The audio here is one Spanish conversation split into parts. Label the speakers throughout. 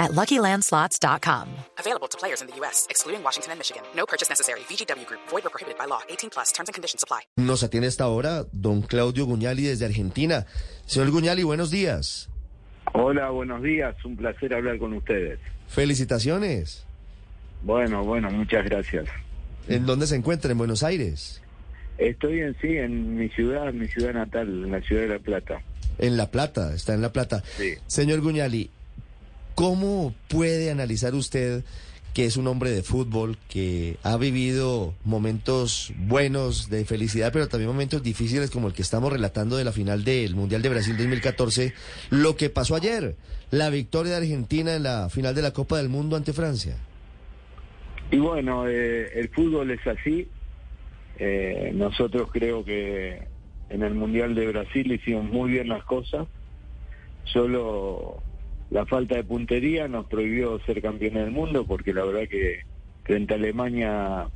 Speaker 1: at LuckyLandSlots.com.
Speaker 2: Available to players in the U.S., excluding Washington and Michigan. No purchase necessary. VGW Group. Void or prohibited by law. 18 plus. Terms and conditions apply.
Speaker 3: Nos atiende esta hora don Claudio Guñali desde Argentina. Señor Guñali, buenos días.
Speaker 4: Hola, buenos días. Un placer hablar con ustedes.
Speaker 3: Felicitaciones.
Speaker 4: Bueno, bueno, muchas gracias.
Speaker 3: ¿En dónde se encuentra? ¿En Buenos Aires?
Speaker 4: Estoy en sí, en mi ciudad, mi ciudad natal, en la ciudad de La Plata.
Speaker 3: En La Plata, está en La Plata.
Speaker 4: Sí.
Speaker 3: Señor Guñali, ¿cómo puede analizar usted que es un hombre de fútbol, que ha vivido momentos buenos de felicidad, pero también momentos difíciles como el que estamos relatando de la final del Mundial de Brasil 2014, lo que pasó ayer, la victoria de Argentina en la final de la Copa del Mundo ante Francia?
Speaker 4: Y bueno, eh, el fútbol es así. Eh, nosotros creo que en el Mundial de Brasil hicimos muy bien las cosas. Solo la falta de puntería nos prohibió ser campeones del mundo porque la verdad que frente a Alemania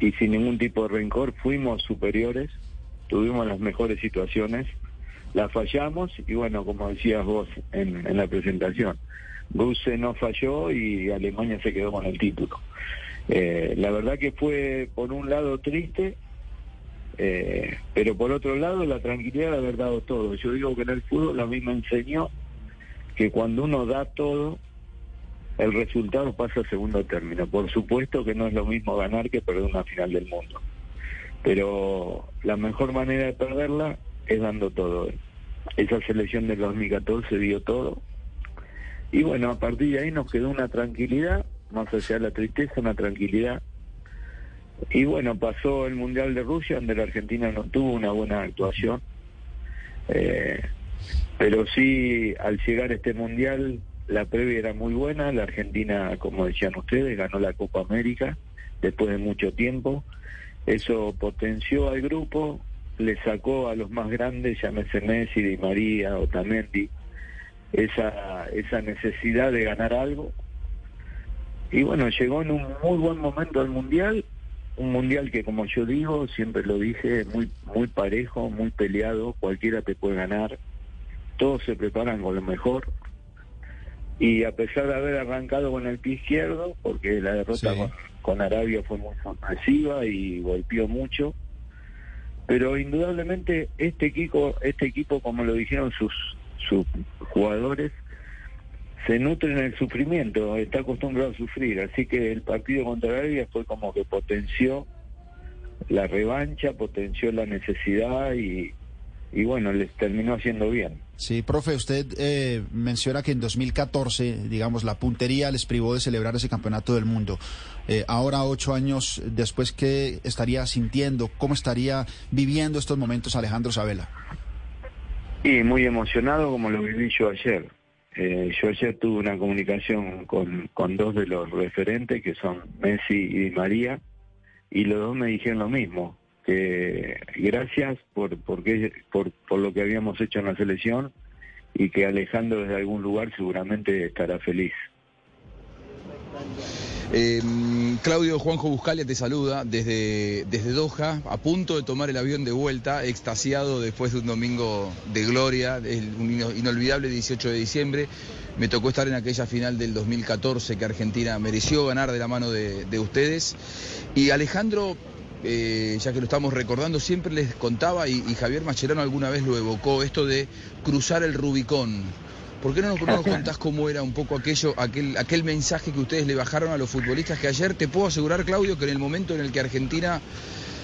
Speaker 4: y sin ningún tipo de rencor fuimos superiores, tuvimos las mejores situaciones, las fallamos y bueno, como decías vos en, en la presentación, Rusia no falló y Alemania se quedó con el título. Eh, la verdad que fue por un lado triste, eh, pero por otro lado la tranquilidad de haber dado todo. Yo digo que en el fútbol a mí me enseñó que cuando uno da todo, el resultado pasa a segundo término. Por supuesto que no es lo mismo ganar que perder una final del mundo, pero la mejor manera de perderla es dando todo. Esa selección del 2014 dio todo. Y bueno, a partir de ahí nos quedó una tranquilidad, más allá de la tristeza, una tranquilidad. Y bueno, pasó el Mundial de Rusia, donde la Argentina no tuvo una buena actuación. Eh, pero sí, al llegar este mundial, la previa era muy buena. La Argentina, como decían ustedes, ganó la Copa América después de mucho tiempo. Eso potenció al grupo, le sacó a los más grandes, llámese Messi, Di María, Otamendi, esa, esa necesidad de ganar algo. Y bueno, llegó en un muy buen momento al mundial. Un mundial que, como yo digo, siempre lo dije, muy, muy parejo, muy peleado, cualquiera te puede ganar todos se preparan con lo mejor. Y a pesar de haber arrancado con el pie izquierdo, porque la derrota
Speaker 3: Sí.
Speaker 4: con, con Arabia fue muy sorpresiva y golpeó mucho, pero indudablemente este equipo, este equipo como lo dijeron sus, sus jugadores, se nutre en el sufrimiento, está acostumbrado a sufrir, así que el partido contra Arabia fue como que potenció la revancha, potenció la necesidad y, y bueno, les terminó haciendo bien.
Speaker 5: Sí, profe, usted eh, menciona que en 2014, digamos, la puntería les privó de celebrar ese campeonato del mundo. Eh, ahora, ocho años después, ¿qué estaría sintiendo? ¿Cómo estaría viviendo estos momentos Alejandro Sabela?
Speaker 4: Y muy emocionado como lo viví yo ayer. Eh, yo ayer tuve una comunicación con, con dos de los referentes, que son Messi y Di María, y los dos me dijeron lo mismo, gracias por, porque, por, por lo que habíamos hecho en la selección y que Alejandro desde algún lugar seguramente estará feliz.
Speaker 6: Eh, Claudio Juanjo Buscalia te saluda desde, desde Doha, a punto de tomar el avión de vuelta, extasiado después de un domingo de gloria, un ino- inolvidable 18 de diciembre. Me tocó estar en aquella final del 2014 que Argentina mereció ganar de la mano de, de ustedes. Y Alejandro, eh, ya que lo estamos recordando, siempre les contaba, y, y Javier Macherano alguna vez lo evocó, esto de cruzar el Rubicón. ¿Por qué no nos, no nos contás cómo era un poco aquello, aquel, aquel mensaje que ustedes le bajaron a los futbolistas que ayer te puedo asegurar, Claudio, que en el momento en el que Argentina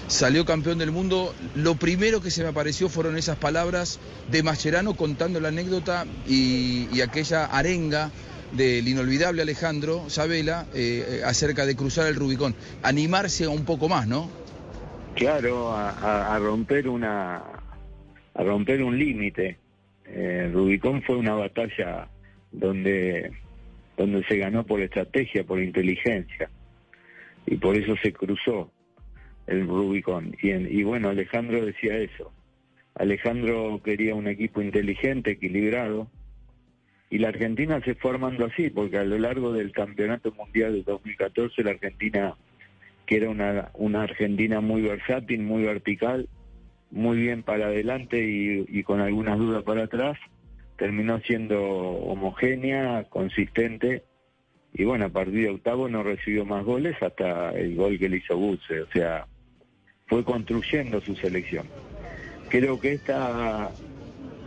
Speaker 6: salió campeón del mundo, lo primero que se me apareció fueron esas palabras de Mascherano contando la anécdota y, y aquella arenga del inolvidable Alejandro Sabela eh, acerca de cruzar el Rubicón. Animarse un poco más, ¿no?
Speaker 4: Claro, a, a- romper una a romper un límite. Eh, Rubicón fue una batalla donde donde se ganó por estrategia, por inteligencia y por eso se cruzó. el Rubicón. Y, y bueno, Alejandro decía eso. Alejandro quería un equipo inteligente, equilibrado, y la Argentina se fue armando así, porque a lo largo del Campeonato Mundial de 2014 la Argentina, que era una, Argentina muy versátil, muy vertical, muy bien para adelante y, con algunas dudas para atrás, terminó siendo homogénea, consistente, y bueno, a partir de octavo no recibió más goles hasta el gol que le hizo Butze, o sea, fue construyendo su selección. Creo que esta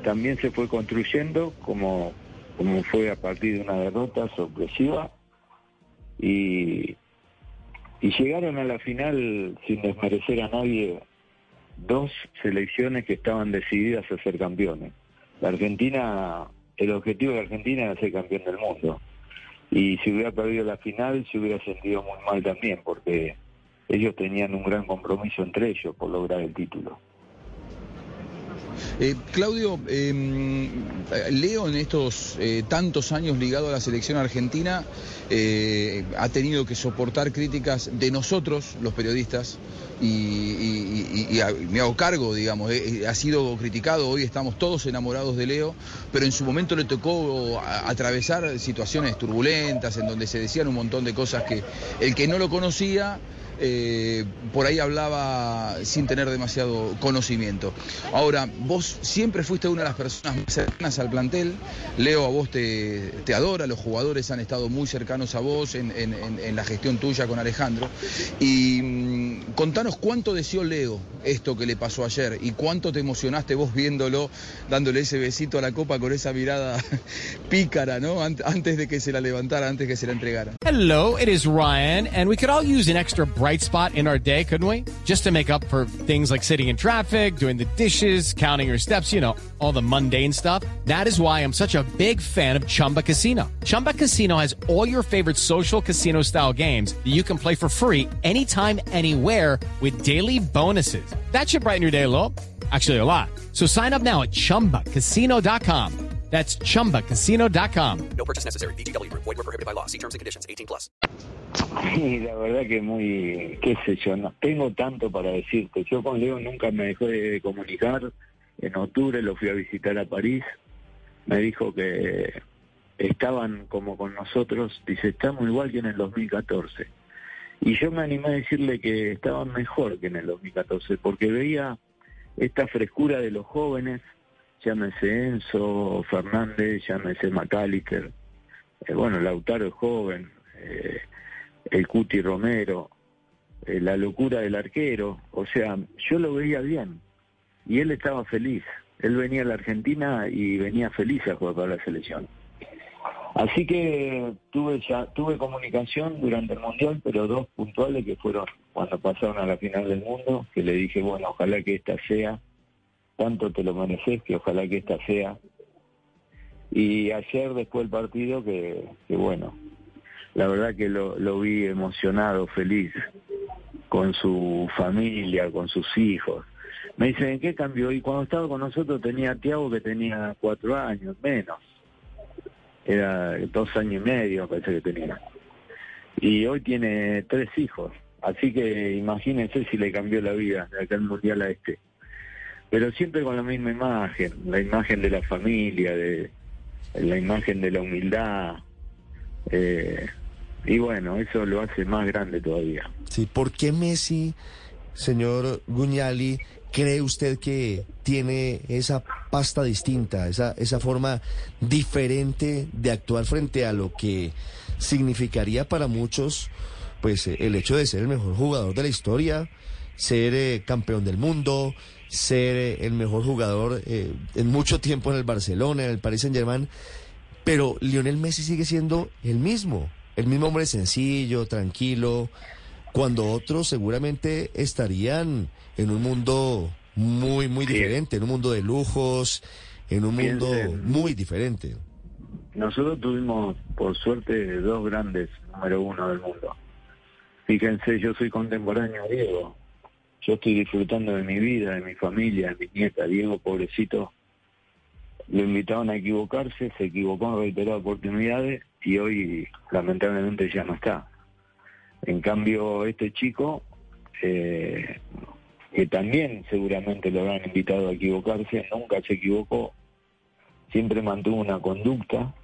Speaker 4: también se fue construyendo como como fue a partir de una derrota sorpresiva y, y llegaron a la final sin desmerecer a nadie dos selecciones que estaban decididas a ser campeones. La Argentina, el objetivo de Argentina era ser campeón del mundo. Y si hubiera perdido la final, se hubiera sentido muy mal también, porque ellos tenían un gran compromiso entre ellos por lograr el título.
Speaker 6: Eh, Claudio, em, Leo en estos eh, tantos años ligado a la selección argentina eh, ha tenido que soportar críticas de nosotros, los periodistas, y, me hago cargo, digamos, ha sido criticado, hoy estamos todos enamorados de Leo, pero en su momento le tocó atravesar situaciones turbulentas en donde se decían un montón de cosas que el que no lo conocía eh, por ahí hablaba sin tener demasiado conocimiento. Ahora, vos siempre fuiste una de las personas más cercanas al plantel, Leo a vos te, te adora, los jugadores han estado muy cercanos a vos en, la gestión tuya con Alejandro, y contanos cuánto deseó Leo esto que le pasó ayer y cuánto te emocionaste vos viéndolo, dándole ese besito a la copa con esa mirada pícara, ¿no? Antes de que se la levantara, antes que se la entregara.
Speaker 7: Hello, it is Ryan, and we could all use an extra bright spot in our day, couldn't we? Just to make up for things like sitting in traffic, doing the dishes, counting your steps, you know, all the mundane stuff. That is why I'm such a big fan of Chumba Casino. Chumba Casino has all your favorite social casino style games that you can play for free anytime, anywhere with daily bonuses. That should brighten your day a little. Actually, a lot. So sign up now at chumbacasino.com. That's chumbacasino.com.
Speaker 2: No purchase necessary. BGW. Void were prohibited by law. See terms and conditions 18 plus.
Speaker 4: Sí, la verdad que muy, qué sé yo, no tengo tanto para decirte. Yo con Leo nunca me dejé de comunicar. En octubre lo fui a visitar a París. Me dijo que estaban como con nosotros. Dice, estamos igual que en el 2014. Y yo me animé a decirle que estaban mejor que en el 2014, porque veía esta frescura de los jóvenes, llámese Enzo Fernández, llámese McAllister, eh, bueno, Lautaro es joven, eh, el Cuti Romero, eh, la locura del arquero, o sea, yo lo veía bien y él estaba feliz. Él venía a la Argentina y venía feliz a jugar para la selección. Así que tuve ya tuve comunicación durante el mundial, pero dos puntuales que fueron cuando pasaron a la final del mundo, que le dije, bueno, ojalá que esta sea tanto te lo mereces que ojalá que esta sea. Y ayer después del partido que, bueno, la verdad que lo, lo vi emocionado, feliz, con su familia, con sus hijos. Me dicen, ¿en qué cambió? Y cuando estaba con nosotros tenía a Tiago que tenía cuatro años, menos. Era dos años y medio, parece que tenía. Y hoy tiene tres hijos. Así que imagínense si le cambió la vida de aquel mundial a este pero siempre con la misma imagen, la imagen de la familia, de la imagen de la humildad. Eh, y bueno, eso lo hace más grande todavía.
Speaker 3: Sí, ¿por qué Messi, señor Guñali, cree usted que tiene esa pasta distinta, esa, esa forma diferente de actuar frente a lo que significaría para muchos, pues el hecho de ser el mejor jugador de la historia, ser eh, campeón del mundo, ser eh, el mejor jugador eh, en mucho tiempo en el Barcelona, en el Paris Saint Germain, pero Lionel Messi sigue siendo el mismo, el mismo hombre sencillo, tranquilo, cuando otros seguramente estarían en un mundo muy, muy diferente, en un mundo de lujos, en un mundo muy diferente.
Speaker 4: Nosotros tuvimos, por suerte, dos grandes número uno del mundo. Fíjense, yo soy contemporáneo Diego, yo estoy disfrutando de mi vida, de mi familia, de mi nieta. Diego, pobrecito, lo invitaron a equivocarse, se equivocó en reiteradas oportunidades y hoy lamentablemente ya no está. En cambio, este chico eh, que también seguramente lo habrán invitado a equivocarse, nunca se equivocó, siempre mantuvo una conducta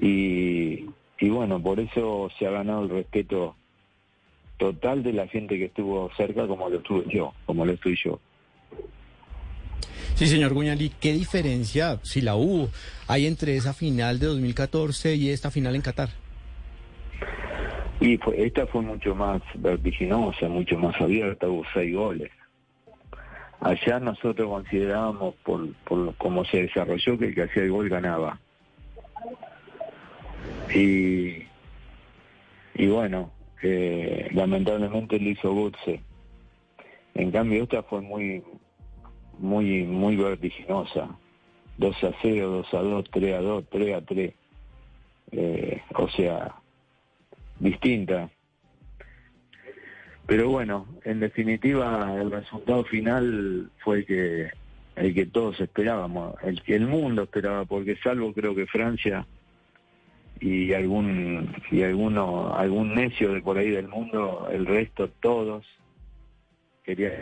Speaker 4: y, y bueno, por eso se ha ganado el respeto total de la gente que estuvo cerca como lo estuve yo, como lo estoy yo.
Speaker 8: Sí, señor Guñali, ¿qué diferencia, si la hubo, hay entre esa final de 2014 y esta final en Qatar?
Speaker 4: Y fue, esta fue mucho más vertiginosa, mucho más abierta, hubo seis goles. Allá nosotros considerábamos, por, por cómo se desarrolló, que el que hacía el gol ganaba. Y, y bueno, eh, lamentablemente lo hizo Gutse. En cambio, esta fue muy, muy, muy vertiginosa. 2 a 0, 2 a 2, 3 a 2, 3 a 3. Eh, o sea, distinta. Pero bueno, en definitiva, el resultado final fue el que, el que todos esperábamos, el que el mundo esperaba, porque salvo creo que Francia y algún y alguno algún necio de por ahí del mundo, el resto todos quería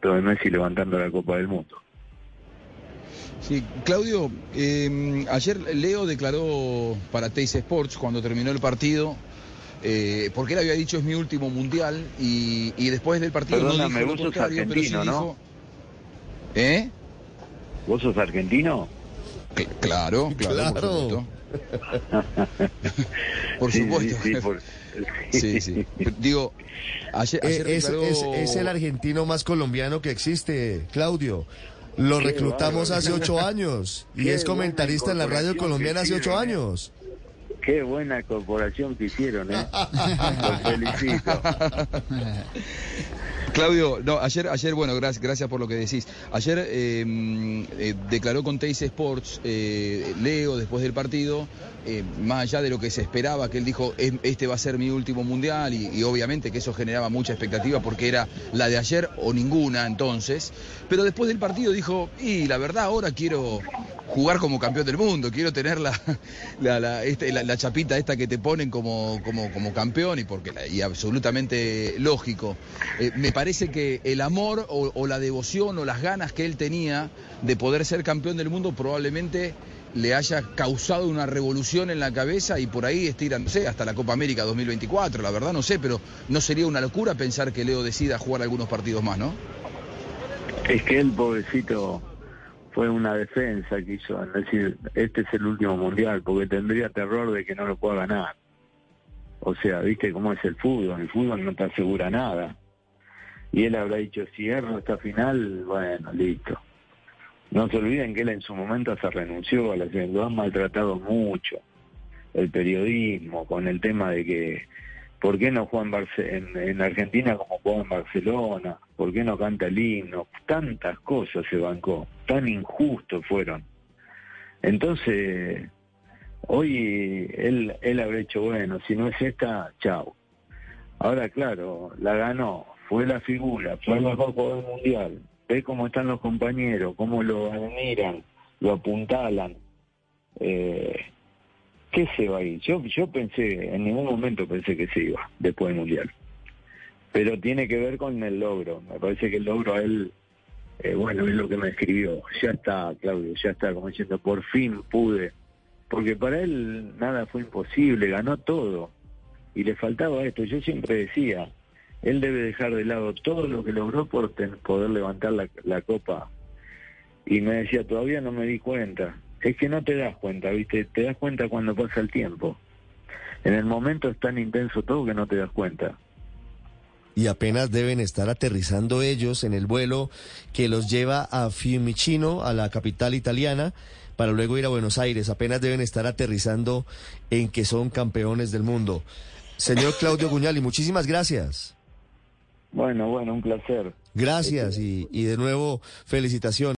Speaker 4: todo Messi levantando la Copa del Mundo.
Speaker 6: Sí, Claudio, eh, ayer Leo declaró para Teis Sports cuando terminó el partido, eh, porque él había dicho es mi último mundial y, y después del partido
Speaker 4: Perdóname,
Speaker 6: no
Speaker 4: vos
Speaker 6: dijo lo
Speaker 4: sos
Speaker 6: contrario, pero sí
Speaker 4: argentino, ¿no?
Speaker 6: dijo- ¿Eh?
Speaker 4: ¿Vos sos argentino?
Speaker 6: Cl- Claro, claro,
Speaker 3: Claro.
Speaker 6: por supuesto. Por
Speaker 4: Sí,
Speaker 6: supuesto.
Speaker 4: Sí, sí, por-
Speaker 6: Sí, sí. Digo, ayer,
Speaker 3: Eh,
Speaker 6: ayer
Speaker 3: es,
Speaker 6: declaró-
Speaker 3: es- es el argentino más colombiano que existe, Claudio. Lo reclutamos hace ocho años y es comentarista en la radio colombiana hace ocho
Speaker 4: que
Speaker 3: años.
Speaker 4: Qué buena corporación que hicieron, ¿eh? Los felicito.
Speaker 6: Claudio, no, ayer, ayer bueno, gracias, por lo que decís. Ayer eh, eh, declaró con Teis Sports eh, Leo después del partido, eh, más allá de lo que se esperaba, que él dijo, "Es- este va a ser mi último mundial y obviamente que eso generaba mucha expectativa porque era la de ayer o ninguna entonces, pero después del partido dijo, y la verdad ahora quiero jugar como campeón del mundo, quiero tener la, este- la- la chapita esta que te ponen como, como, como campeón y porque y absolutamente lógico. Eh, me parece que el amor o, la devoción o las ganas que él tenía de poder ser campeón del mundo probablemente le haya causado una revolución en la cabeza y por ahí sé, hasta la Copa América 2024, la verdad no sé, pero no sería una locura pensar que Leo decida jugar algunos partidos más, ¿no?
Speaker 4: Es que él, pobrecito, fue una defensa que hizo, es decir, este es el último mundial, porque tendría terror de que no lo pueda ganar. O sea, viste cómo es el fútbol, el fútbol no te asegura nada. Y él habrá dicho, si erro esta final, bueno, listo. No se olviden que él en su momento se renunció a la lo han maltratado mucho. El periodismo, con el tema de que, ¿por qué no juega en, Argentina como juega en Barcelona? ¿Por qué no canta el himno? Tantas cosas se bancó, tan injustos fueron. Entonces, hoy él, él habrá hecho, bueno, si no es esta, chao. Ahora, claro, la ganó, fue la figura, fue el mejor jugador mundial. Ve cómo están los compañeros, cómo lo admiran, lo apuntalan. Eh, ¿Qué se va a ir? Yo, yo pensé, en ningún momento pensé que se iba después del mundial. Pero tiene que ver con el logro. Me parece que el logro a él, eh, bueno, es lo que me escribió. Ya está, Claudio, ya está, como diciendo, por fin pude. Porque para él nada fue imposible, ganó todo. Y le faltaba esto. Yo siempre decía, él debe dejar de lado todo lo que logró por poder levantar la copa. Y me decía, todavía no me di cuenta. Es que no te das cuenta, ¿viste? Te das cuenta cuando pasa el tiempo. En el momento es tan intenso todo que no te das cuenta.
Speaker 3: Y apenas deben estar aterrizando ellos en el vuelo que los lleva a Fiumicino, a la capital italiana, para luego ir a Buenos Aires. Apenas deben estar aterrizando en que son campeones del mundo. Señor Claudio Guñali, muchísimas gracias.
Speaker 4: Bueno, bueno, un placer.
Speaker 3: Gracias y, y de nuevo felicitaciones.